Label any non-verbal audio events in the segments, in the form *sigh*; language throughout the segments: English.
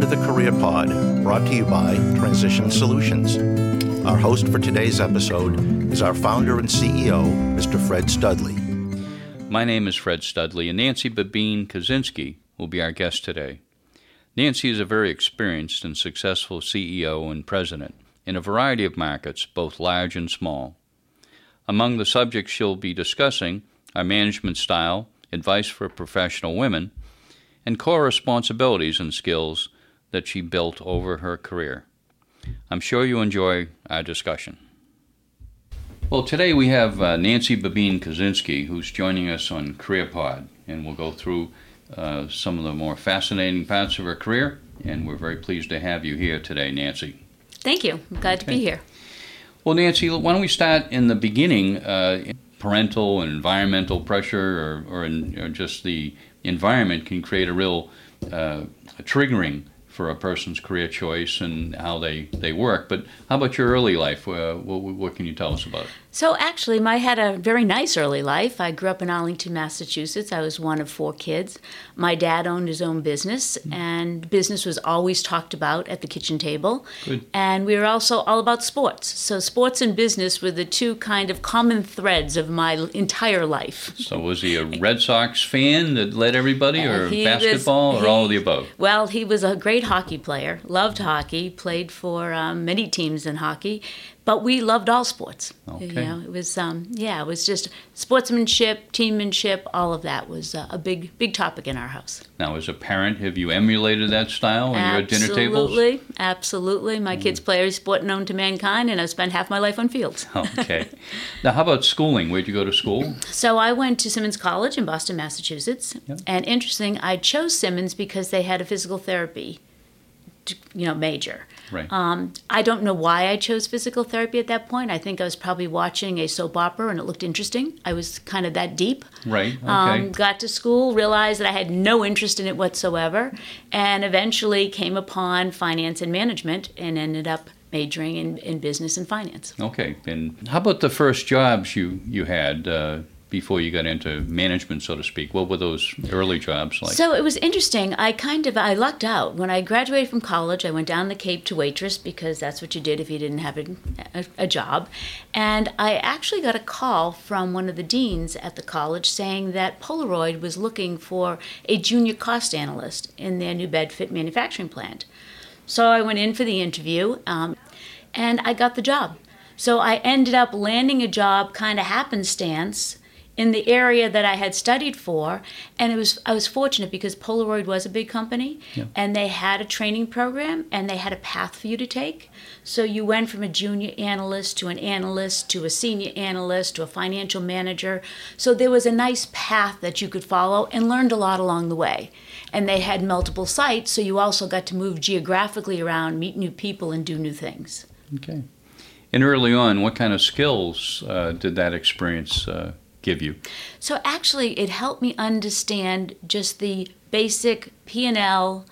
To the Career Pod, brought to you by Transition Solutions. Our host for today's episode is our founder and CEO, Mr. Fred Studley. My name is Fred Studley, and Nancy Babine Kucinski will be our guest today. Nancy is a very experienced and successful CEO and president in a variety of markets, both large and small. Among the subjects she'll be discussing are management style, advice for professional women, and core responsibilities and skills that she built over her career. I'm sure you enjoy our discussion. Well, today we have uh, Nancy Babine Kucinski, who's joining us on CareerPod, and we'll go through uh, some of the more fascinating parts of her career, and we're very pleased to have you here today, Nancy. Thank you. I'm glad okay. to be here. Well, Nancy, why don't we start in the beginning? Uh, parental and environmental pressure, or, or, in, or just the environment can create a real uh, a triggering for a person's career choice and how they, they work. But how about your early life? Uh, what, what, can you tell us about it? So, actually, I had a very nice early life. I grew up in Arlington, Massachusetts. I was one of four kids. My dad owned his own business, mm-hmm. and business was always talked about at the kitchen table. Good. And we were also all about sports. So, sports and business were the two kind of common threads of my entire life. So, was he a Red Sox fan that led everybody, or uh, basketball, was, or he, all of the above? Well, he was a great hockey player, loved hockey, played for um, many teams in hockey but we loved all sports. Okay. You know, it was um, yeah, it was just sportsmanship, teammanship, all of that was uh, a big big topic in our house. Now, as a parent, have you emulated that style when you're at dinner tables? Absolutely, absolutely. My mm. kids play every sport known to mankind, and I've spent half my life on fields. *laughs* okay. *laughs* now, how about schooling? Where'd you go to school? So I went to Simmons College in Boston, Massachusetts. Yep. And interesting, I chose Simmons because they had a physical therapy you know major. Right. Um, I don't know why I chose physical therapy at that point. I think I was probably watching a soap opera and it looked interesting. I was kind of that deep. Right. Okay. Um, got to school, realized that I had no interest in it whatsoever, and eventually came upon finance and management and ended up majoring in, in business and finance. Okay. And how about the first jobs you you had? Uh, before you got into management, so to speak? What were those early jobs like? So it was interesting. I kind of I lucked out when I graduated from college. I went down the Cape to waitress because that's what you did if you didn't have a, a, job, and I actually got a call from one of the deans at the college saying that Polaroid was looking for a junior cost analyst in their New Bedford manufacturing plant. So I went in for the interview, um, and I got the job. So I ended up landing a job kind of happenstance in the area that I had studied for, and it was I was fortunate because Polaroid was a big company, yeah. and they had a training program and they had a path for you to take. So you went from a junior analyst to an analyst to a senior analyst to a financial manager. So there was a nice path that you could follow and learned a lot along the way. And they had multiple sites, so you also got to move geographically around, meet new people, and do new things. Okay. And early on, what kind of skills uh, did that experience uh, give you? So actually, it helped me understand just the basic P&L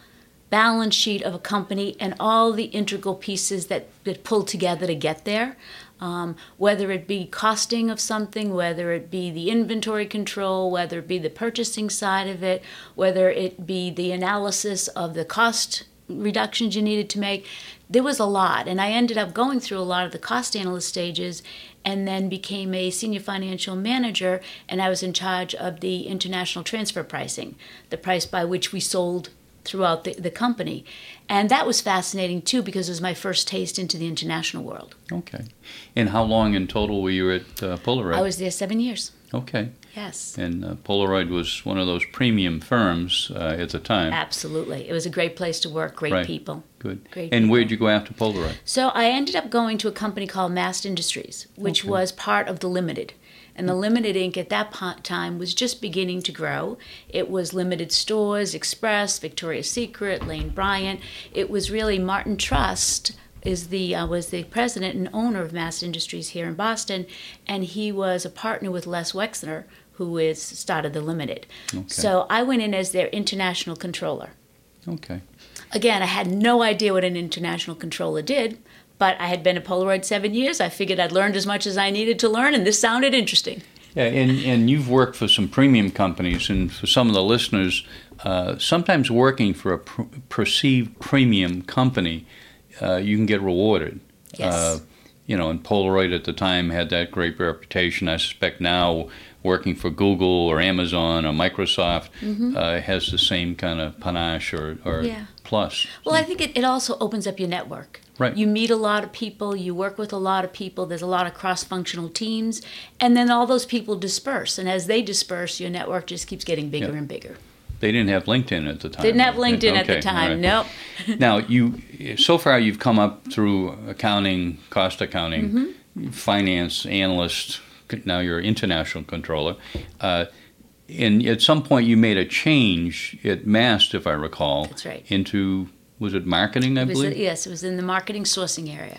balance sheet of a company and all the integral pieces that that pull together to get there. Um, whether it be costing of something, whether it be the inventory control, whether it be the purchasing side of it, whether it be the analysis of the cost reductions you needed to make. There was a lot, and I ended up going through a lot of the cost analyst stages and then became a senior financial manager, and I was in charge of the international transfer pricing, the price by which we sold throughout the, the company. And that was fascinating too because it was my first taste into the international world. Okay. And how long in total were you at uh, Polaroid? I was there seven years. Okay. Yes. And uh, Polaroid was one of those premium firms uh, at the time. Absolutely. It was a great place to work, great right. people. Good. Great and people. where did you go after Polaroid? So I ended up going to a company called Mast Industries, which Okay. was part of the Limited. And the Limited Inc. at that time was just beginning to grow. It was limited stores, Express, Victoria's Secret, Lane Bryant. It was really Martin Trust is the uh, was the president and owner of Mast Industries here in Boston, and he was a partner with Les Wexner, who is started the Limited. Okay. So I went in as their international controller. Okay. Again, I had no idea what an international controller did, but I had been at Polaroid seven years. I figured I'd learned as much as I needed to learn, and this sounded interesting. Yeah, and, and you've worked for some premium companies, and for some of the listeners, uh, sometimes working for a pr- perceived premium company, uh, you can get rewarded. Yes. Uh, you know, and Polaroid at the time had that great reputation. I suspect now working for Google or Amazon or Microsoft Mm-hmm. uh, has the same kind of panache or, or Yeah. plus. Well, I think it, it also opens up your network. Right. You meet a lot of people, you work with a lot of people, there's a lot of cross functional teams, and then all those people disperse. And as they disperse, your network just keeps getting bigger Yeah. and bigger. They didn't have LinkedIn at the time. Didn't have? LinkedIn at the time, right. nope. *laughs* now you so far you've come up through accounting cost accounting Mm-hmm. finance analyst now you're international controller uh, and at some point you made a change at mast if i recall That's right. into was it marketing i It believe yes, it was in the marketing sourcing area.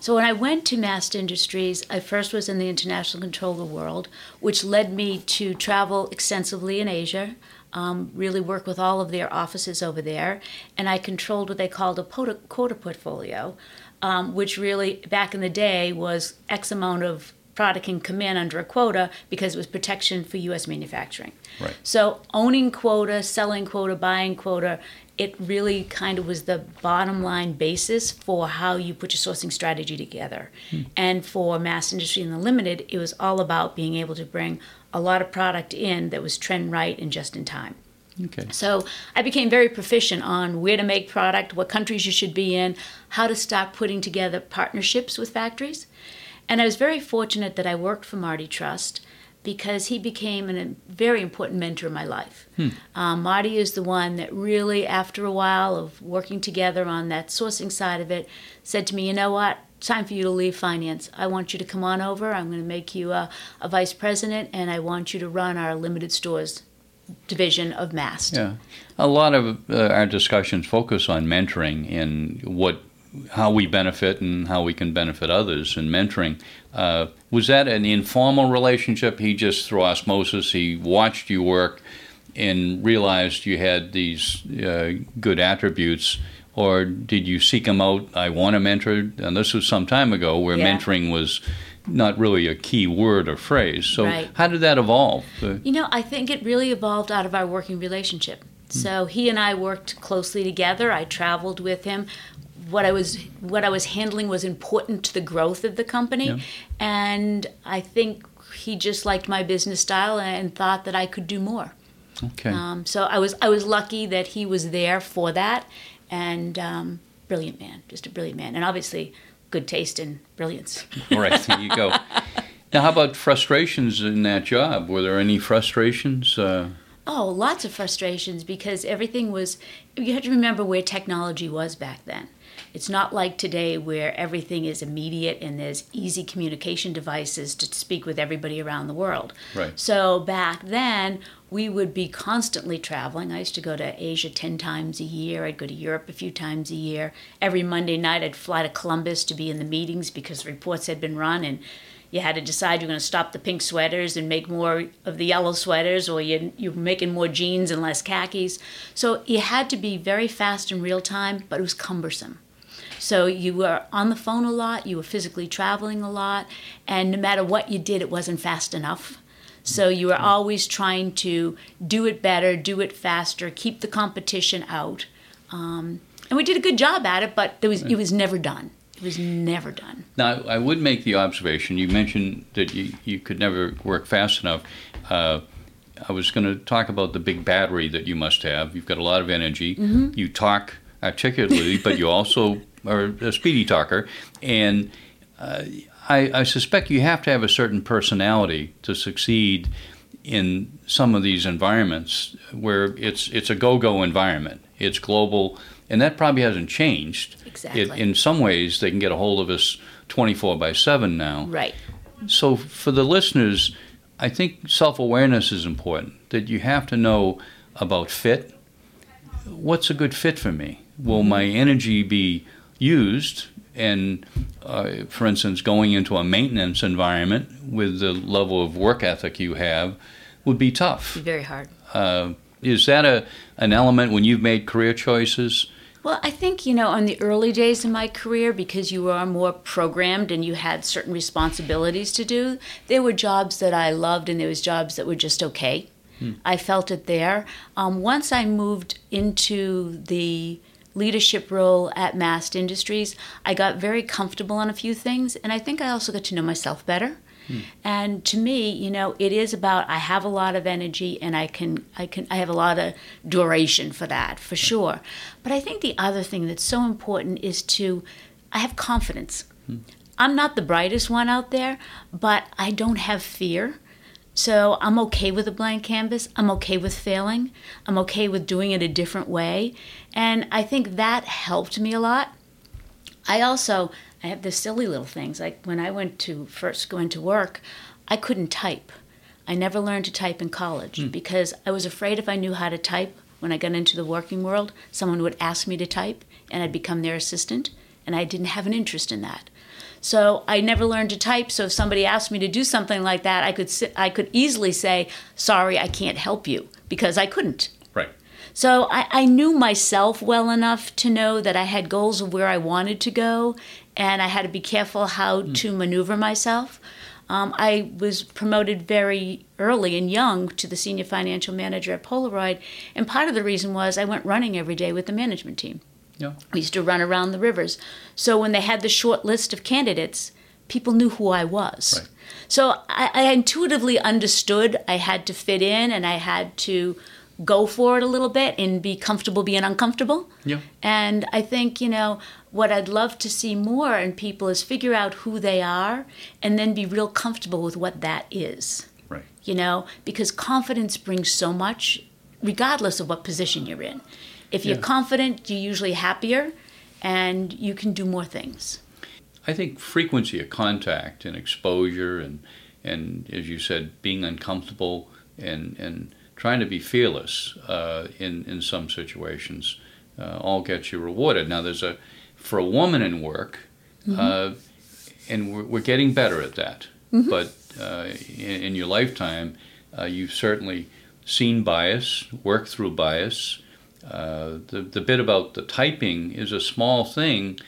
So when I went to Mast Industries, I first was in the international controller world, which led me to travel extensively in Asia, um, really work with all of their offices over there, and I controlled what they called a quota, quota portfolio, um, which really back in the day was X amount of product can come in under a quota because it was protection for U.S. manufacturing. Right. So owning quota, selling quota, buying quota, it really kind of was the bottom line basis for how you put your sourcing strategy together. Hmm. And for Mast Industry and the Limited, it was all about being able to bring a lot of product in that was trend right and just in time. okay So I became very proficient on where to make product, what countries you should be in, how to start putting together partnerships with factories. And I was very fortunate that I worked for Marty Trust because he became an, a very important mentor in my life. Um, Marty is the one that really, after a while of working together on that sourcing side of it, said to me, you know what? Time for you to leave finance. I want you to come on over. I'm going to make you a, a vice president, and I want you to run our limited stores division of Mast. yeah a lot of uh, our discussions focus on mentoring and what how we benefit and how we can benefit others in mentoring. Uh, was that an informal relationship? He just through osmosis, he watched you work and realized you had these uh, good attributes, or did you seek him out? I want to mentor, and this was some time ago where Yeah. mentoring was not really a key word or phrase. So Right. how did that evolve? Uh, You know, I think it really evolved out of our working relationship. So he and I worked closely together. I traveled with him. What I was what I was handling was important to the growth of the company, Yeah. and I think he just liked my business style and thought that I could do more. okay. Um, so I was I was lucky that he was there for that, and um, brilliant man, just a brilliant man, and obviously good taste and brilliance. All right, there you go. *laughs* Now, how about frustrations in that job? Were there any frustrations? Uh, Oh, lots of frustrations because everything was. You have to remember where technology was back then. It's not like today where everything is immediate and there's easy communication devices to speak with everybody around the world. Right. So back then, we would be constantly traveling. I used to go to Asia 10 times a year. I'd go to Europe a few times a year. Every Monday night, I'd fly to Columbus to be in the meetings because reports had been run and you had to decide you're going to stop the pink sweaters and make more of the yellow sweaters or you, you're making more jeans and less khakis. So you had to be very fast in real time, but it was cumbersome. So you were on the phone a lot, you were physically traveling a lot, and no matter what you did, it wasn't fast enough. So you were always trying to do it better, do it faster, keep the competition out. Um, and we did a good job at it, but there was, it was never done. It was never done. now, I would make the observation you mentioned that you, you could never work fast enough. Uh, I was going to talk about the big battery that you must have. You've got a lot of energy. You talk articulately, but you also *laughs* are a speedy talker. And uh, I, I suspect you have to have a certain personality to succeed in some of these environments where it's it's a go-go environment. It's global, and that probably hasn't changed. Exactly. It, in some ways, they can get a hold of us 24 by 7 now. Right. So for the listeners, I think self-awareness is important. That you have to know about fit. What's a good fit for me? Will my energy be used? And uh, for instance, going into a maintenance environment with the level of work ethic you have would be tough. Very hard. Uh, is that a an element when you've made career choices Well, I think, you know, in the early days of my career, because you are more programmed and you had certain responsibilities to do, there were jobs that I loved and there was jobs that were just okay. Hmm. I felt it there. Um, once I moved into the leadership role at Mast Industries, I got very comfortable on a few things, and I think I also got to know myself better. Hmm. And to me, you know, it is about I have a lot of energy and I can I can I have a lot of duration for that, for sure. But I think the other thing that's so important is to I have confidence. Hmm. I'm not the brightest one out there, but I don't have fear. So I'm okay with a blank canvas. I'm okay with failing. I'm okay with doing it a different way. And I think that helped me a lot. I also I have the silly little things. Like when I went to first go into work, I couldn't type. I never learned to type in college mm. because I was afraid if I knew how to type when I got into the working world, someone would ask me to type and I'd become their assistant, and I didn't have an interest in that. So I never learned to type. So if somebody asked me to do something like that, I could I could easily say, "Sorry, I can't help you," because I couldn't. So I, I, knew myself well enough to know that I had goals of where I wanted to go, and I had to be careful how mm. to maneuver myself. Um, I was promoted very early and young to the senior financial manager at Polaroid, and part of the reason was I went running every day with the management team. Yeah. We used to run around the rivers. So when they had the short list of candidates, people knew who I was. Right. So I, I intuitively understood I had to fit in and I had to go for it a little bit and be comfortable being uncomfortable. Yeah. And I think, you know, what I'd love to see more in people is figure out who they are and then be real comfortable with what that is. Right. You know, because confidence brings so much regardless of what position you're in. If you're yeah. confident, you're usually happier and you can do more things. I think frequency of contact and exposure and and as you said, being uncomfortable and and trying to be fearless uh, in in some situations uh, all gets you rewarded. Now, there's a for a woman in work, mm-hmm. uh, and we're, we're, getting better at that. Mm-hmm. But uh, in, in, your lifetime, uh, you've certainly seen bias, worked through bias. Uh, the the bit about the typing is a small thing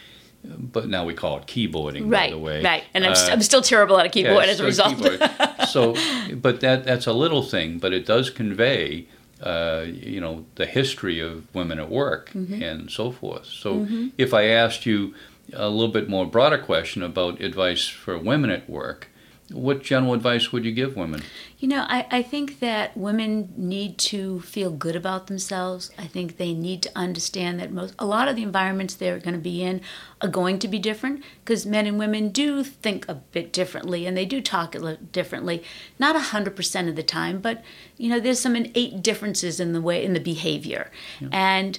but now we call it keyboarding, right, by the way. Right, and I'm, uh, I'm still terrible at a keyboard yeah, as a result. *laughs* so, but that that's a little thing, but it does convey, uh, you know, the history of women at work mm-hmm. and so forth. So, mm-hmm. if I asked you a little bit more broader question about advice for women at work, what general advice would you give women? You know, I, I think that women need to feel good about themselves. I think they need to understand that most a lot of the environments they're going to be in are going to be different because men and women do think a bit differently and they do talk a little differently. Not hundred percent of the time, but you know, there's some innate differences in the way in the behavior, yeah. and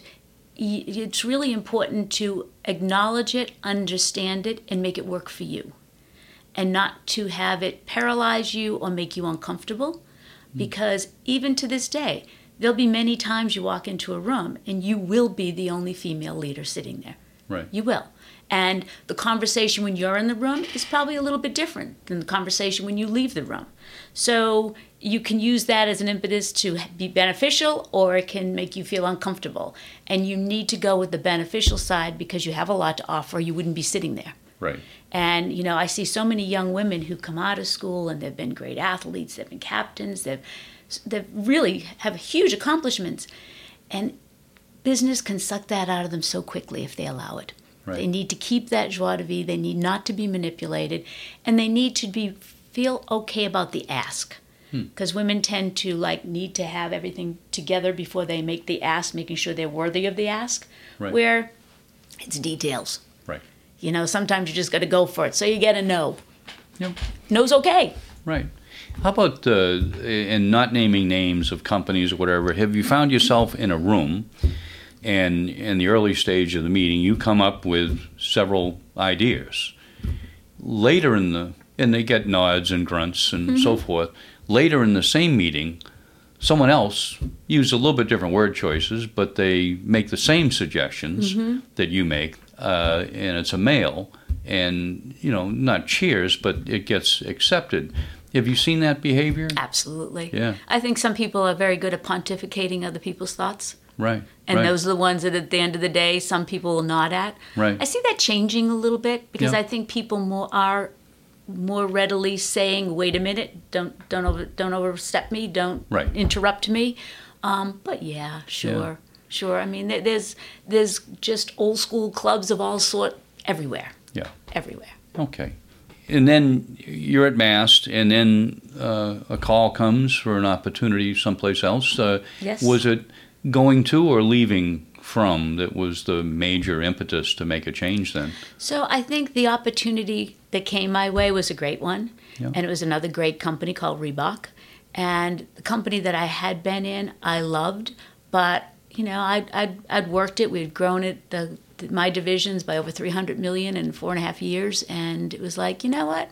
it's really important to acknowledge it, understand it, and make it work for you and not to have it paralyze you or make you uncomfortable. Mm. Because even to this day, there'll be many times you walk into a room and you will be the only female leader sitting there. Right. You will. And the conversation when you're in the room is probably a little bit different than the conversation when you leave the room. So you can use that as an impetus to be beneficial or it can make you feel uncomfortable. And you need to go with the beneficial side because you have a lot to offer. You wouldn't be sitting there. Right. And you know, I see so many young women who come out of school and they've been great athletes, they've been captains, they've they really have huge accomplishments, and business can suck that out of them so quickly if they allow it. Right. They need to keep that joie de vivre. They need not to be manipulated, and they need to be feel okay about the ask. Because hmm. women tend to like need to have everything together before they make the ask, making sure they're worthy of the ask. Right. Where it's details. You know, sometimes you just got to go for it. So you get a no. Yep. No's okay. Right. How about uh, in not naming names of companies or whatever? Have you found yourself in a room, and in the early stage of the meeting, you come up with several ideas. Later in the and they get nods and grunts and mm-hmm. so forth. Later in the same meeting, someone else use a little bit different word choices, but they make the same suggestions mm-hmm. that you make uh, and it's a male, and you know, not cheers, but it gets accepted. Have you seen that behavior? Absolutely. Yeah. I think some people are very good at pontificating other people's thoughts. Right. And right. those are the ones that at the end of the day, some people will nod at. Right. I see that changing a little bit because Yeah. I think people more are more readily saying, "Wait a minute, don't don't over don't overstep me, don't Right. interrupt me." Um, but yeah, sure, sure. I mean, there's there's just old school clubs of all sort everywhere, Yeah. everywhere. Okay. And then you're at Mast, and then uh, a call comes for an opportunity someplace else. Uh, Yes. Was it going to or leaving from that was the major impetus to make a change then? So I think the opportunity that came my way was a great one, Yeah. and it was another great company called Reebok, and the company that I had been in, I loved, but you know, I'd I'd, I'd worked it, we'd grown it, the, the my divisions by over 300 million in four and a half years, and it was like, you know what,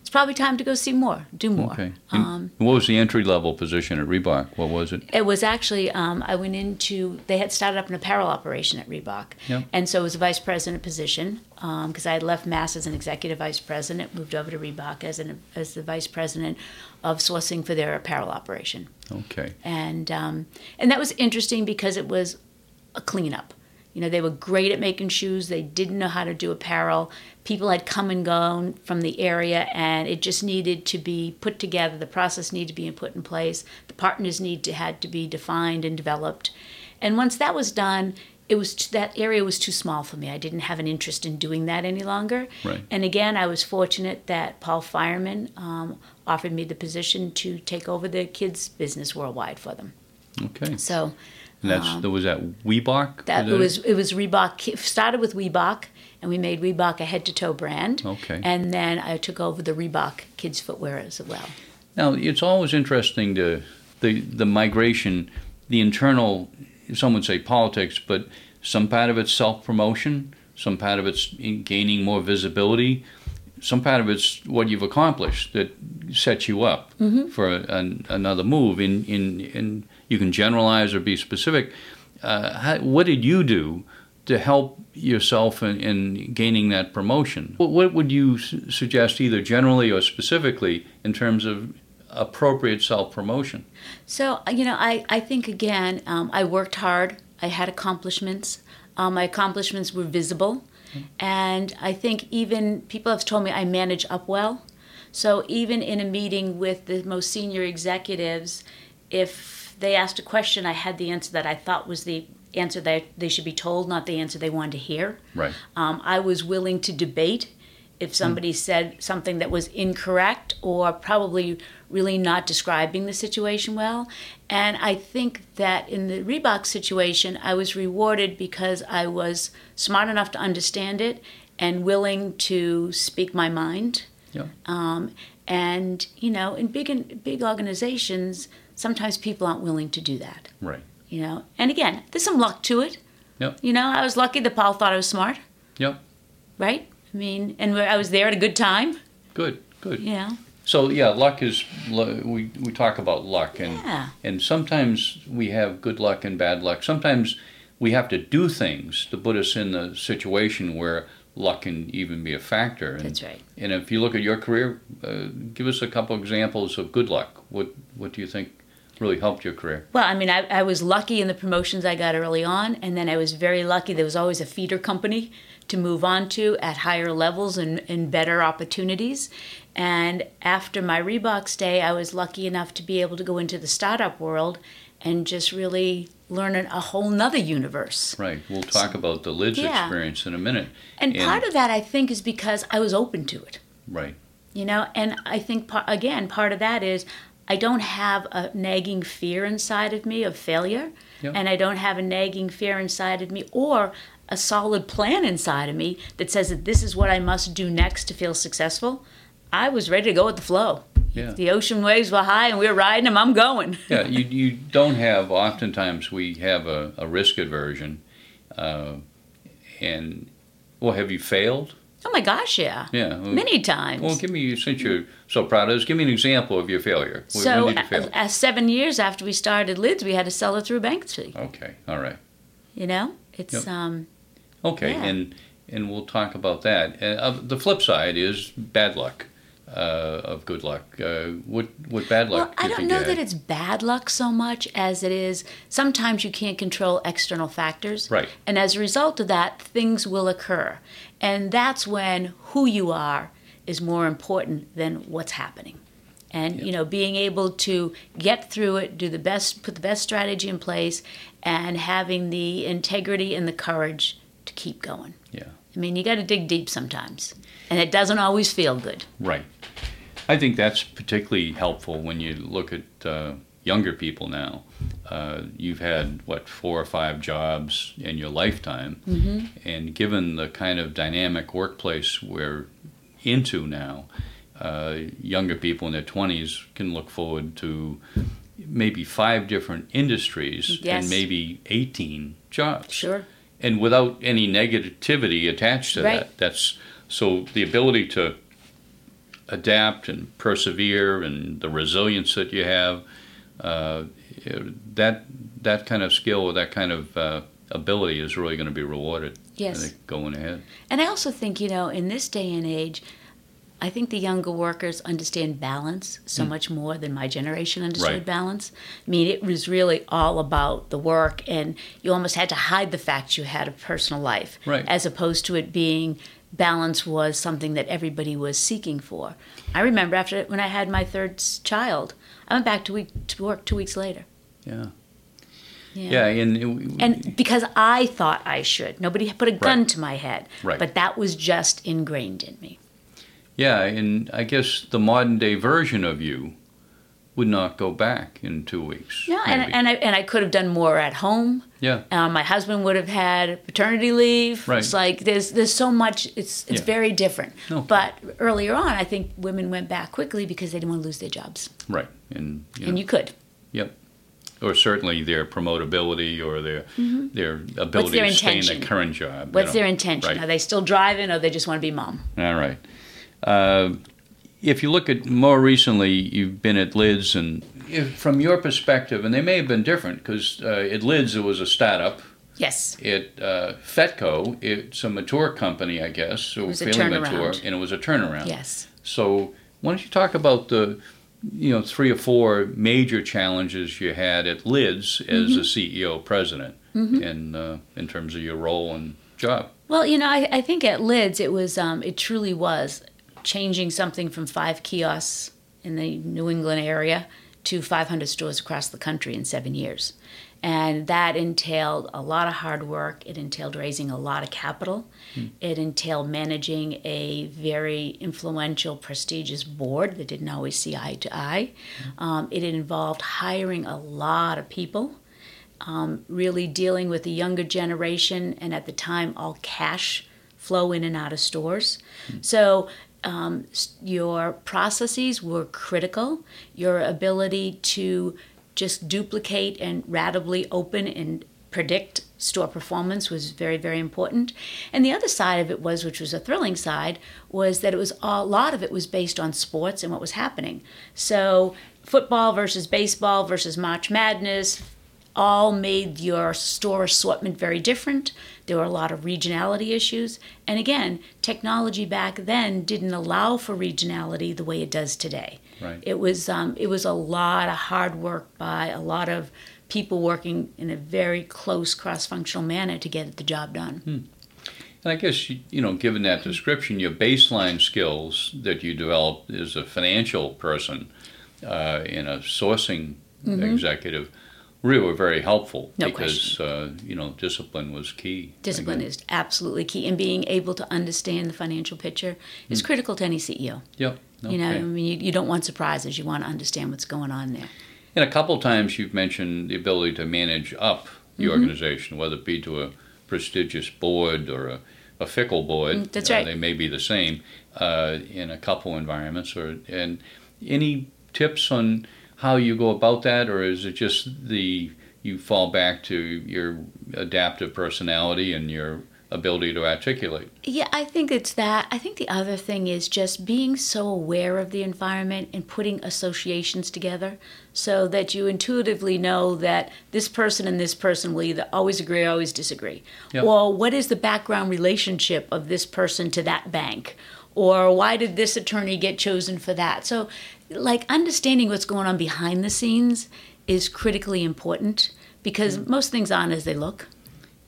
it's probably time to go see more, do more. Okay. Um, what was the entry level position at Reebok? What was it? it was actually um, I went into they had started up an apparel operation at Reebok, Yep. and so it was a vice president position because I had left Mast as an executive vice president, moved over to Reebok as an as the vice president of sourcing for their apparel operation, Okay. and um, and that was interesting because it was a cleanup. You know, they were great at making shoes. They didn't know how to do apparel. People had come and gone from the area, and it just needed to be put together. The process needed to be put in place. The partners need to had to be defined and developed. And once that was done, it was that area was too small for me. I didn't have an interest in doing that any longer. Right. And again, I was fortunate that Paul Fireman um, offered me the position to take over the kids' business worldwide for them. Okay. So And that's um, that was that Weebach. that Was it was it was Reebok. Started with Reebok, and we made Reebok a head to toe brand. Okay. And then I took over the Reebok kids footwear as well. Now it's always interesting to the the migration, the internal. Some would say politics, but some part of it's self promotion, some part of it's gaining more visibility, some part of it's what you've accomplished that sets you up for an, another move. In in in you can generalize or be specific. Uh, how, what did you do to help yourself in, in gaining that promotion? What, what would you su- suggest, either generally or specifically, in terms of appropriate self promotion? So you know, I I think again, um, I worked hard. I had accomplishments. Um, my accomplishments were visible, and I think even people have told me I manage up well. So even in a meeting with the most senior executives, if they asked a question, I had the answer that I thought was the answer that they should be told, not the answer they wanted to hear. Right. Um, I was willing to debate if somebody said something that was incorrect or probably really not describing the situation well. And I think that in the Reebok situation, I was rewarded because I was smart enough to understand it and willing to speak my mind. Yeah. Um, and you know, in big in big organizations, sometimes people aren't willing to do that. Right. You know, and again, there's some luck to it. Yep. You know, I was lucky that Paul thought I was smart, Yep. right? I mean, and I was there at a good time. Good. Good. Yeah. So yeah, luck is we we talk about luck and Yeah. and sometimes we have good luck and bad luck. Sometimes we have to do things to put us in the situation where luck can even be a factor. And, that's right. And if you look at your career, uh, give us a couple examples of good luck. What what do you think really helped your career? Well, I mean, I, I was lucky in the promotions I got early on, and then I was very lucky. There was always a feeder company to move on to at higher levels and, and better opportunities. And after my Reebok stay, I was lucky enough to be able to go into the startup world and just really learn a whole nother universe. Right. We'll talk about the lids Yeah. experience in a minute. And part of that, I think, is because I was open to it. right. You know, and I think again, part of that is I don't have a nagging fear inside of me of failure, Yep. and I don't have a nagging fear inside of me or a solid plan inside of me that says that this is what I must do next to feel successful. I was ready to go with the flow. Yeah. The ocean waves were high and we were riding them. I'm going. *laughs* yeah, you, you don't have, oftentimes we have a, a risk aversion. Uh, and, well, have you failed? Oh my gosh, yeah. Yeah. well- Many times. Well, give me, since you're so proud of us, give me an example of your failure. When- so, when did you fail? uh, uh, seven years after we started Lids, we had to sell it through bankruptcy. Okay, all right. You know, it's Yep. um, Okay, Yeah. and and we'll talk about that. Uh, the flip side is bad luck. uh, of good luck? Uh, what what bad luck? Well, I don't know that it's bad luck so much as it is sometimes you can't control external factors. Right. And as a result of that, things will occur. And that's when who you are is more important than what's happening. And you know, being able to get through it, do the best, put the best strategy in place, and having the integrity and the courage keep going. Yeah. I mean, you got to dig deep sometimes, and it doesn't always feel good. Right. I think that's particularly helpful when you look at uh, younger people now. Uh, you've had, what, four or five jobs in your lifetime. Mm-hmm. And given the kind of dynamic workplace we're into now, uh, younger people in their 20s can look forward to maybe five different industries Yes. and maybe 18 jobs Sure. And without any negativity attached to Right. that. That's so the ability to adapt and persevere and the resilience that you have. Uh, that that kind of skill or that kind of uh, ability is really going to be rewarded. Yes. Going ahead. And I also think, you know, in this day and age, I think the younger workers understand balance so mm. much more than my generation understood. Right. balance. I mean, it was really all about the work, and you almost had to hide the fact you had a personal life, Right. as opposed to it being balance was something that everybody was seeking for. I remember after when I had my third child, I went back to, week, to work two weeks later. Yeah. Yeah, and, it- And because I thought I should. Nobody put a gun Right. to my head. Right. But that was just ingrained in me. Yeah, and I guess the modern day version of you would not go back in two weeks. Yeah, and, maybe. and I and I could have done more at home. yeah, Um, my husband would have had paternity leave. Right. It's like there's there's so much. It's it's Yeah. very different. Okay. But earlier on, I think women went back quickly because they didn't want to lose their jobs, right, and you know, and you could. Yep. Or certainly their promotability or their their ability their to stay in intention? their current job. you What's know. their intention? Right. Are they still driving, or they just want to be mom? All right. Uh, if you look at more recently, you've been at Lids, and if, from your perspective, and they may have been different because uh, at Lids it was a startup. Yes. At uh, Fetco, it's a mature company, I guess, so was a fairly mature, and it was a turnaround. Yes. So why don't you talk about the, you know, three or four major challenges you had at Lids as Mm-hmm. a CEO president, in uh, in terms of your role and job. Well, you know, I, I think at Lids it was um, it truly was changing something from five kiosks in the New England area to 500 stores across the country in seven years. And that entailed a lot of hard work. It entailed raising a lot of capital. It entailed managing a very influential, prestigious board that didn't always see eye to eye. Um, it involved hiring a lot of people um, really dealing with the younger generation and at the time all cash flow in and out of stores. So um, your processes were critical. Your ability to just duplicate and ratably open and predict store performance was very very important and the other side of it was which was a thrilling side was that it was a lot of it was based on sports and what was happening so football versus baseball versus march madness all made your store assortment very different. There were a lot of regionality issues. And again, technology back then didn't allow for regionality the way it does today. Right. It was um, it was a lot of hard work by a lot of people working in a very close cross-functional manner to get the job done. And I guess you know, given that description, your baseline skills that you developed as a financial person uh, and a sourcing executive really were very helpful No because uh, you know discipline was key. Discipline is absolutely key, and being able to understand the financial picture is critical to any CEO. Yep. You know, I mean, you, you don't want surprises. You want to understand what's going on there. And a couple times you've mentioned the ability to manage up the Mm-hmm. organization, whether it be to a prestigious board or a, a fickle board. Mm, that's Uh, right. they may be the same uh, in a couple environments. Or and any tips on how you go about that, or is it just the you fall back to your adaptive personality and your ability to articulate? Yeah, I think it's that. I think the other thing is just being so aware of the environment and putting associations together so that you intuitively know that this person and this person will either always agree or always disagree. Yep. Or what is the background relationship of this person to that bank? or why did this attorney get chosen for that? So, like understanding what's going on behind the scenes is critically important because most things aren't as they look.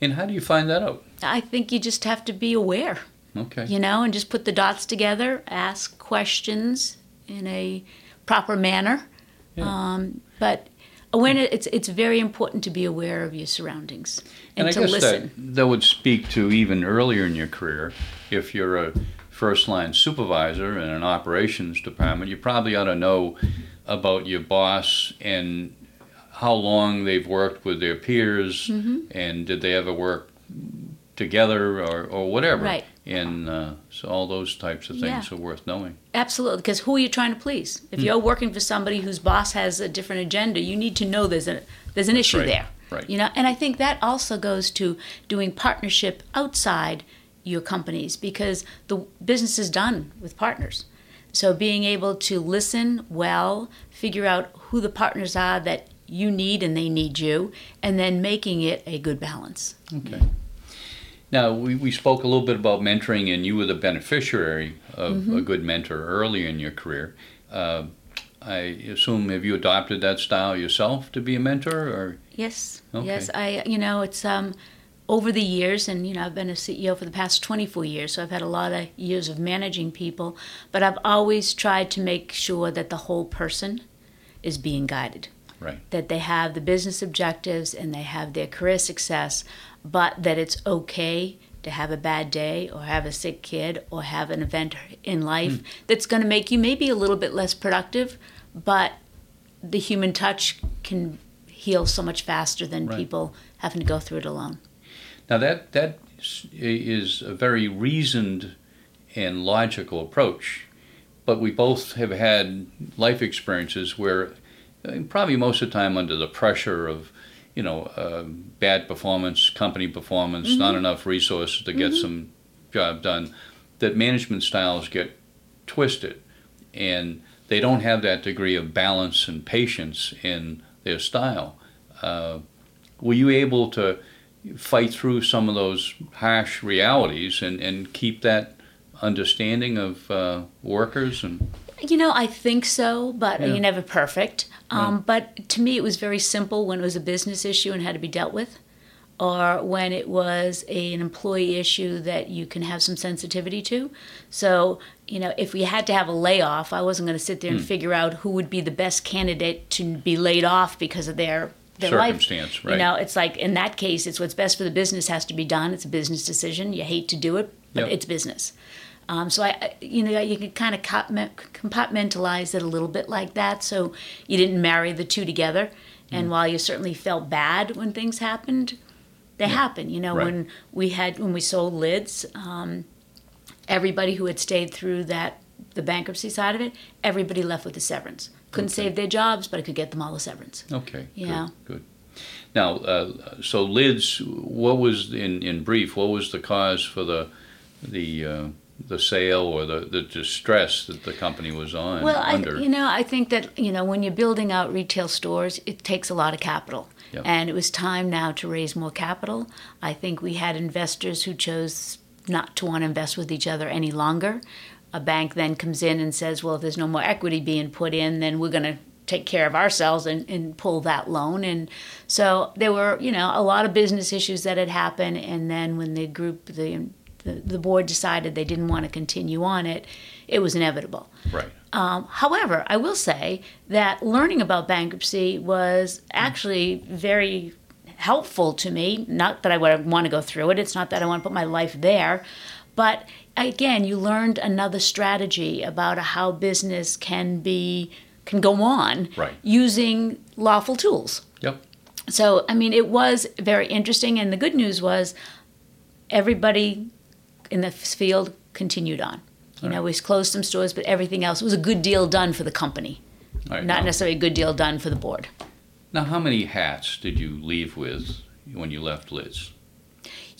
And how do you find that out? I think you just have to be aware, Okay. you know, and just put the dots together, ask questions in a proper manner. Yeah. Um, but awareness, it's, it's very important to be aware of your surroundings and, I to listen. that that would speak to even earlier in your career. If you're a first line supervisor in an operations department, you probably ought to know about your boss and how long they've worked with their peers Mm-hmm. and did they ever work together or, or whatever. Right. And uh, so all those types of things Yeah. are worth knowing. Absolutely, because who are you trying to please? If you're working for somebody whose boss has a different agenda, you need to know there's a there's an issue Right, there. right. You know, and I think that also goes to doing partnership outside your companies because the business is done with partners. So being able to listen well, figure out who the partners are that you need and they need you, and then making it a good balance. Okay. Now, we, we spoke a little bit about mentoring, and you were the beneficiary of Mm-hmm. a good mentor early in your career. Uh, I assume have you adopted that style yourself to be a mentor, or Yes. Okay. Yes. I you know, it's um over the years and you know, I've been a CEO for the past 24 years, so I've had a lot of years of managing people, but I've always tried to make sure that the whole person is being guided. Right. That they have the business objectives and they have their career success, but that it's okay to have a bad day or have a sick kid or have an event in life Hmm. that's going to make you maybe a little bit less productive, but the human touch can heal so much faster than Right. people having to go through it alone. Now that that is a very reasoned and logical approach, but we both have had life experiences where, uh, probably most of the time, under the pressure of, you know, uh, bad performance, company performance, not enough resources to get some job done, that management styles get twisted, and they don't have that degree of balance and patience in their style. Uh, were you able to fight through some of those harsh realities and, and keep that understanding of uh, workers and You know, I think so, but Yeah. you're never perfect. Um, Right. But to me, it was very simple when it was a business issue and had to be dealt with, or when it was a, an employee issue that you can have some sensitivity to. So, you know, if we had to have a layoff, I wasn't going to sit there Hmm. and figure out who would be the best candidate to be laid off because of their their life. Circumstance, You right. know, it's like in that case, it's what's best for the business has to be done. It's a business decision. You hate to do it, but Yep. it's business. Um, so I, you know, you can kind of compartmentalize it a little bit like that. So you didn't marry the two together. And Mm. while you certainly felt bad when things happened, they happen. You know, Right. when we had when we sold lids, um, everybody who had stayed through that the bankruptcy side of it, everybody left with the severance. Couldn't Okay. save their jobs, but I could get them all the severance. okay Yeah. good, good. now uh, so lids what was in, in brief what was the cause for the the uh, the sale or the, the distress that the company was on Well, I, under you know, I think that you know when you're building out retail stores, it takes a lot of capital, Yep. and it was time now to raise more capital. I think we had investors who chose not to want to invest with each other any longer. A bank then comes in and says, "Well, if there's no more equity being put in, then we're going to take care of ourselves and, and pull that loan." And so there were, you know, a lot of business issues that had happened. And then when the group, the the, the board decided they didn't want to continue on it, it was inevitable. right Um, however, I will say that learning about bankruptcy was actually very helpful to me. Not that I would want to go through it, it's not that I want to put my life there, but again, you learned another strategy about how business can be can go on Right. using lawful tools. yep So, I mean, it was very interesting, and the good news was everybody in the field continued on. You know, we closed some stores, but everything else was a good deal done for the company, All right, not now, necessarily a good deal done for the board. now how many hats did you leave with when you left lids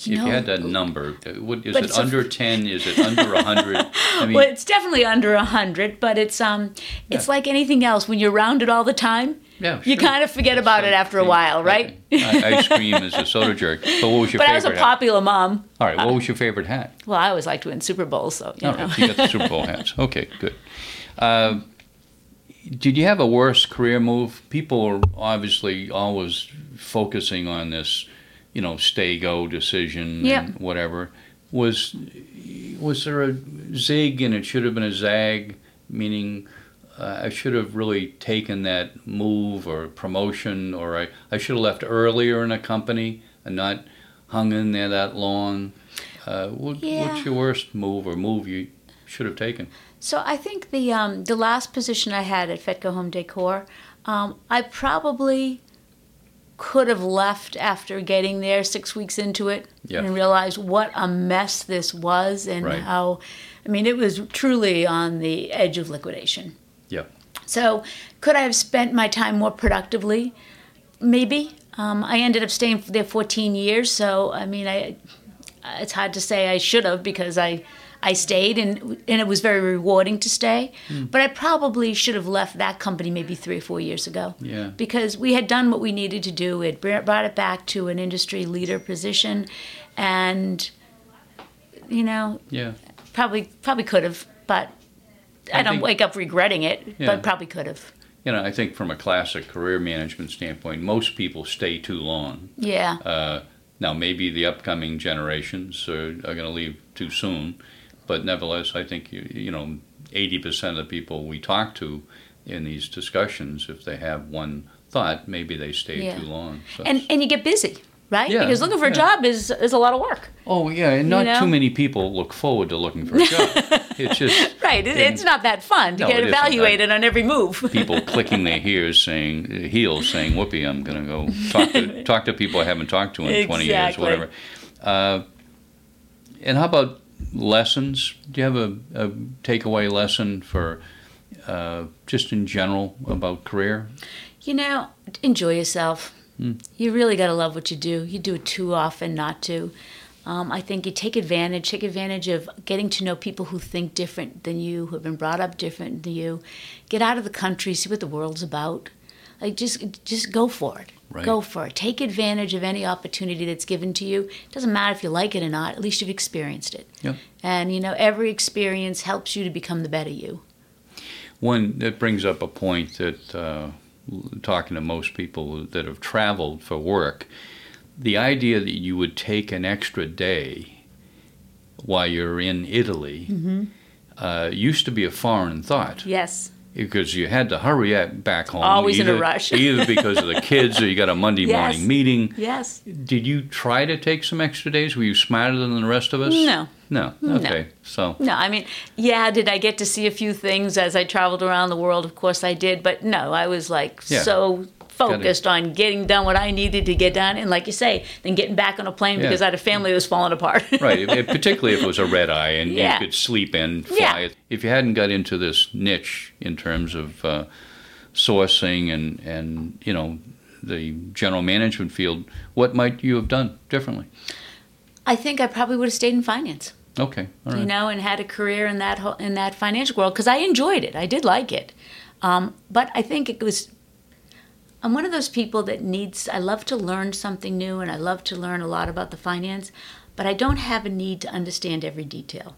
You if know, you had that number, uh, what, is it it's a- under 10? Is it under 100? *laughs* I mean, well, it's definitely under a hundred, but it's um, it's Yeah. like anything else. When you're around it all the time, yeah, you kind of forget about it after a while, right? Ice cream is a soda jerk. *laughs* But what was your But I was favorite a hat? popular mom. All right, what was your favorite hat? Well, I always liked to win Super Bowls, so you All know. right, you got the Super Bowl hats. *laughs* Okay, good. Uh, did you have a worse career move? People are obviously always focusing on this, you know, stay go decision Yeah. and whatever. Was was there a zig and it should have been a zag? Meaning, uh, I should have really taken that move or promotion, or I, I should have left earlier in a company and not hung in there that long. Uh, what, Yeah. What's your worst move or move you should have taken? So I think the um, the last position I had at Fetco Home Decor, um, I probably could have left after getting there six weeks into it Yeah. and realized what a mess this was and Right. how, I mean, it was truly on the edge of liquidation. Yeah. So could I have spent my time more productively? Maybe. Um, I ended up staying there 14 years, so I mean, I it's hard to say I should have because I I stayed and and it was very rewarding to stay. Hmm. But I probably should have left that company maybe three or four years ago. Yeah. Because we had done what we needed to do. It br- brought it back to an industry leader position, and you know Yeah. probably probably could have, but I, I don't think- wake up regretting it. Yeah. But probably could have. You know, I think from a classic career management standpoint, most people stay too long. Yeah. Uh, now, maybe the upcoming generations are, are going to leave too soon, but nevertheless, I think you, you know, eighty percent of the people we talk to in these discussions, if they have one thought, maybe they stay Yeah. too long. So and and you get busy, right? Yeah, because looking for a job is is a lot of work. oh yeah, and not know? too many people look forward to looking for a job. *laughs* it's just Right. It, it's not that fun to No, get evaluated on every move. *laughs* people clicking their heels saying heels saying whoopee i'm going to go talk to talk to people i haven't talked to in 20 years Exactly. whatever uh, and how about lessons do you have a, a takeaway lesson for uh, just in general about career You know, enjoy yourself. Hmm. You really got to love what you do. You do it too often not to. Um, I think you take advantage, take advantage of getting to know people who think different than you, who have been brought up different than you. Get out of the country, see what the world's about. Like just, just go for it. Right. Go for it. Take advantage of any opportunity that's given to you. It doesn't matter if you like it or not. At least you've experienced it. Yep. And you know, every experience helps you to become the better you. One that brings up a point that uh, talking to most people that have traveled for work, the idea that you would take an extra day while you're in Italy Mm-hmm. uh, used to be a foreign thought Yes. Because you had to hurry back home. Always in a rush. *laughs* either because of the kids or you got a Monday Yes. morning meeting. Yes. Did you try to take some extra days? Were you smarter than the rest of us? No. No. Okay. So No, I mean, yeah, did I get to see a few things as I traveled around the world? Of course I did, but no, I was like Yeah. so focused on getting done what I needed to get done, and like you say, then getting back on a plane Yeah. because I had a family that was falling apart. *laughs* right, if- particularly if it was a red eye and Yeah. you could sleep in, fly. Yeah. If you hadn't got into this niche in terms of uh, sourcing and and you know the general management field, what might you have done differently? I think I probably would have stayed in finance, Okay, all right. you know, and had a career in that in that financial world because I enjoyed it. I did like it, um, but I think it was. I'm one of those people that needs. I love to learn something new, and I love to learn a lot about the finance, but I don't have a need to understand every detail.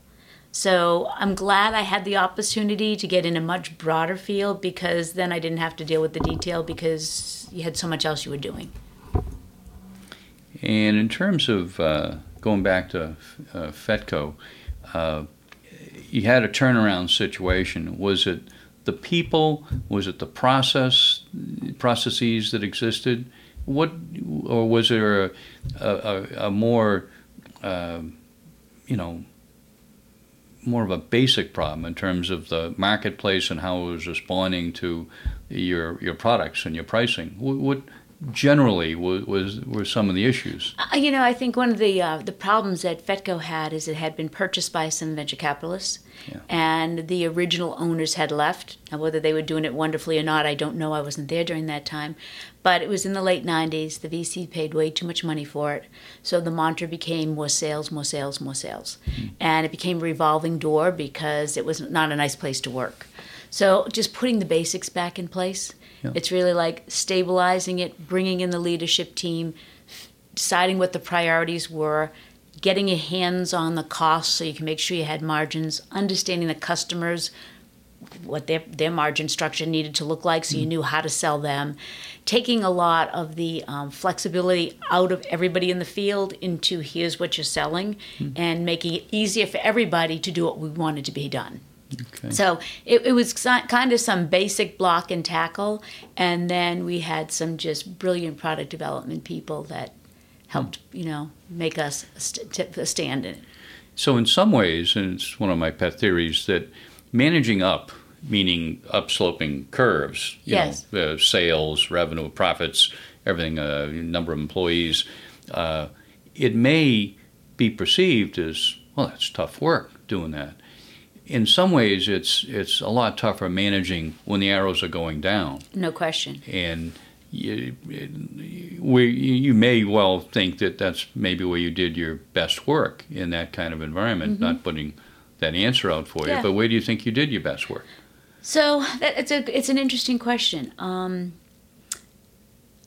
So I'm glad I had the opportunity to get in a much broader field because then I didn't have to deal with the detail because you had so much else you were doing. And in terms of uh, going back to uh, FETCO, uh, you had a turnaround situation. Was it the people? Was it the process processes that existed? What, or was there a, a, a more, uh, you know, more of a basic problem in terms of the marketplace and how it was responding to your your products and your pricing? What what, generally was, was were some of the issues? Uh, you know, I think one of the uh, the problems that Fetco had is it had been purchased by some venture capitalists, Yeah. and the original owners had left. Now, whether they were doing it wonderfully or not, I don't know. I wasn't there during that time, but it was in the late '90s. The VC paid way too much money for it, so the mantra became more sales, more sales, more sales, and it became a revolving door because it was not a nice place to work. So, just putting the basics back in place. Yeah. It's really like stabilizing it, bringing in the leadership team, deciding what the priorities were, getting your hands on the costs so you can make sure you had margins, understanding the customers, what their, their margin structure needed to look like so you knew how to sell them, taking a lot of the um, flexibility out of everybody in the field into here's what you're selling and making it easier for everybody to do what we wanted to be done. Okay. So it, it was kind of some basic block and tackle, and then we had some just brilliant product development people that helped, you know, make us a st- t- a stand in it. So, in some ways, and it's one of my pet theories, that managing up, meaning upsloping curves, you Yes. know, uh, sales, revenue, profits, everything, uh, number of employees, uh, it may be perceived as, well, that's tough work doing that. In some ways, it's it's a lot tougher managing when the arrows are going down, No question. and you, we, you may well think that that's maybe where you did your best work in that kind of environment. Not putting that answer out for you, Yeah. but where do you think you did your best work? So that, it's a it's an interesting question. Um,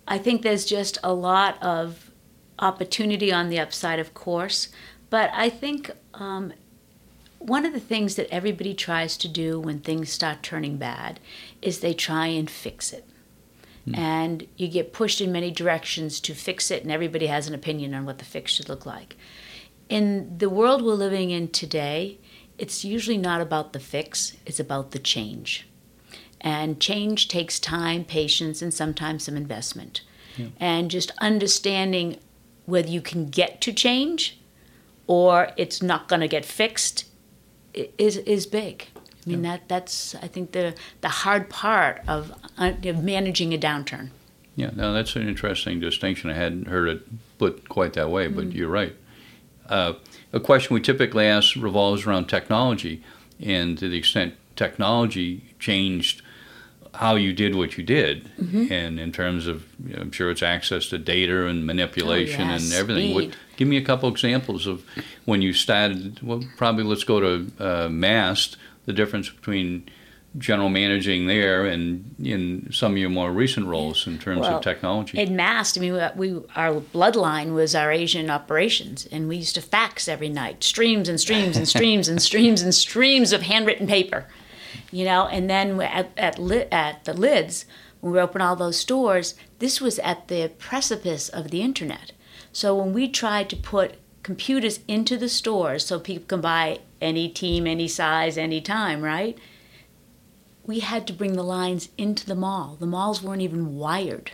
I think there's just a lot of opportunity on the upside, of course, but I think um, one of the things that everybody tries to do when things start turning bad is they try and fix it. Hmm. And you get pushed in many directions to fix it, and everybody has an opinion on what the fix should look like. In the world we're living in today, it's usually not about the fix, it's about the change. And change takes time, patience, and sometimes some investment. And just understanding whether you can get to change or it's not going to get fixed is, is big. I mean, that, that's, I think, the, the hard part of, uh, of managing a downturn. Yeah, no, that's an interesting distinction. I hadn't heard it put quite that way, but you're right. Uh, a question we typically ask revolves around technology, and to the extent technology changed how you did what you did, and in terms of, you know, I'm sure it's access to data and manipulation and yes, everything. What, give me a couple examples of when you started. Well, probably let's go to uh, Mast. The difference between general managing there and in some of your more recent roles in terms Well, of technology. In Mast, I mean, we, we our bloodline was our Asian operations, and we used to fax every night, streams and streams and streams and streams and streams of handwritten paper, you know. And then at at, li- at the lids, when we opened all those stores, this was at the precipice of the internet. So when we tried to put computers into the stores so people can buy any team, any size, any time, right? we had to bring the lines into the mall. The malls weren't even wired.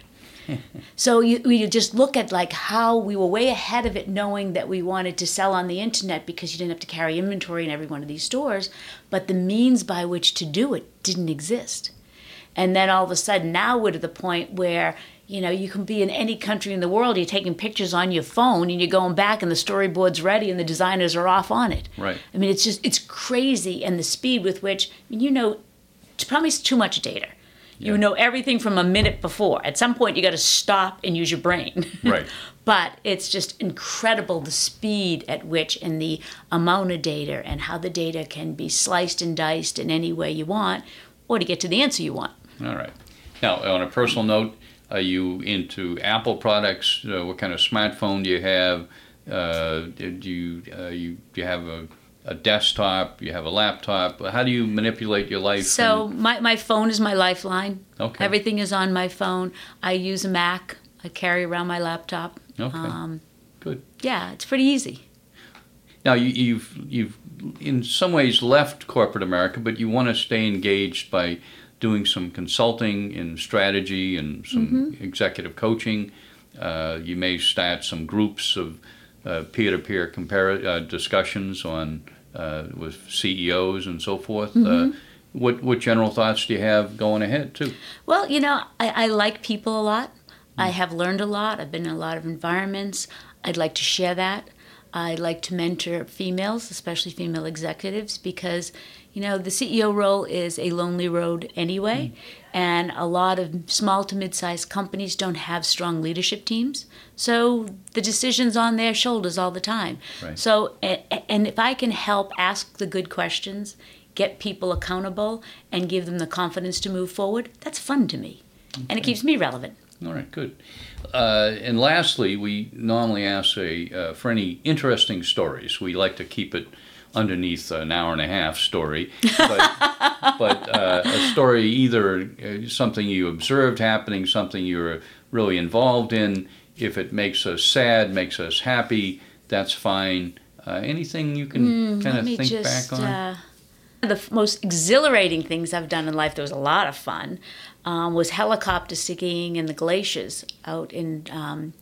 *laughs* so you, you just look at like how we were way ahead of it knowing that we wanted to sell on the internet because you didn't have to carry inventory in every one of these stores but the means by which to do it didn't exist and then all of a sudden now we're to the point where you know you can be in any country in the world you're taking pictures on your phone and you're going back and the storyboard's ready and the designers are off on it Right. i mean it's just it's crazy and the speed with which I mean, you know it's probably too much data. You know everything from a minute before. At some point, you got to stop and use your brain. *laughs* Right. but it's just incredible the speed at which and the amount of data and how the data can be sliced and diced in any way you want or to get to the answer you want. All right. Now, on a personal note, are you into Apple products? Uh, what kind of smartphone do you have? Uh, do you uh, you do you have a, a desktop? You have a laptop? How do you manipulate your life? So and- my, my phone is my lifeline. Okay. Everything is on my phone. I use a Mac. I carry around my laptop. Okay. Um, Good. yeah, it's pretty easy. Now you, you've you've in some ways left corporate America, but you want to stay engaged by doing some consulting in strategy and some executive coaching. Uh, you may start some groups of peer-to-peer compare uh, discussions on uh, with CEOs and so forth. Uh, what what general thoughts do you have going ahead too? Well, you know, I, I like people a lot. I have learned a lot. I've been in a lot of environments. I'd like to share that. I like to mentor females, especially female executives, because you know the CEO role is a lonely road anyway, mm. And a lot of small to mid-sized companies don't have strong leadership teams. So the decisions on their shoulders all the time. Right. So and if I can help ask the good questions, get people accountable, and give them the confidence to move forward, that's fun to me, okay. and it keeps me relevant. All right, good. Uh, and lastly, we normally ask a, uh, for any interesting stories. We like to keep it underneath an hour and a half story, but, *laughs* but uh, a story either uh, something you observed happening, something you were really involved in. If it makes us sad, makes us happy, that's fine. Uh, anything you can mm, kind of think just, back on? Uh, the most exhilarating things I've done in life, there was a lot of fun, um, was helicopter skiing in the glaciers out in um,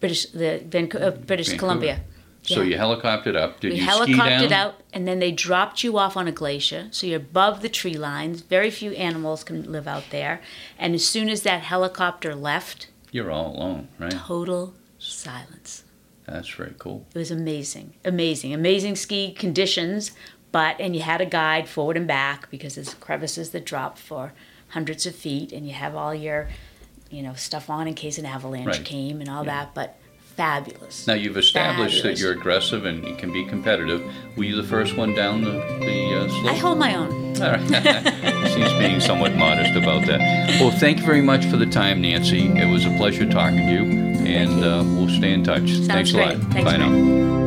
British, the Vancouver, uh, British Vancouver. Columbia. So you helicoptered up. Did we you helicoptered ski down? out, and then they dropped you off on a glacier. So you're above the tree lines. Very few animals can live out there. And as soon as that helicopter left, you're all alone, right? Total silence. That's very cool. It was amazing, amazing, amazing ski conditions. But and you had a guide forward and back because there's crevices that drop for hundreds of feet, and you have all your, you know, stuff on in case an avalanche right. came and all yeah. that. But fabulous. Now you've established fabulous. that you're aggressive and you can be competitive. Were you the first one down the, the uh, slope? I hold my own. All right. *laughs* She's being somewhat modest about that. Well, thank you very much for the time, Nancy. It was a pleasure talking to you, and you. Uh, we'll stay in touch. Sounds Thanks great. a lot. Thanks Bye now.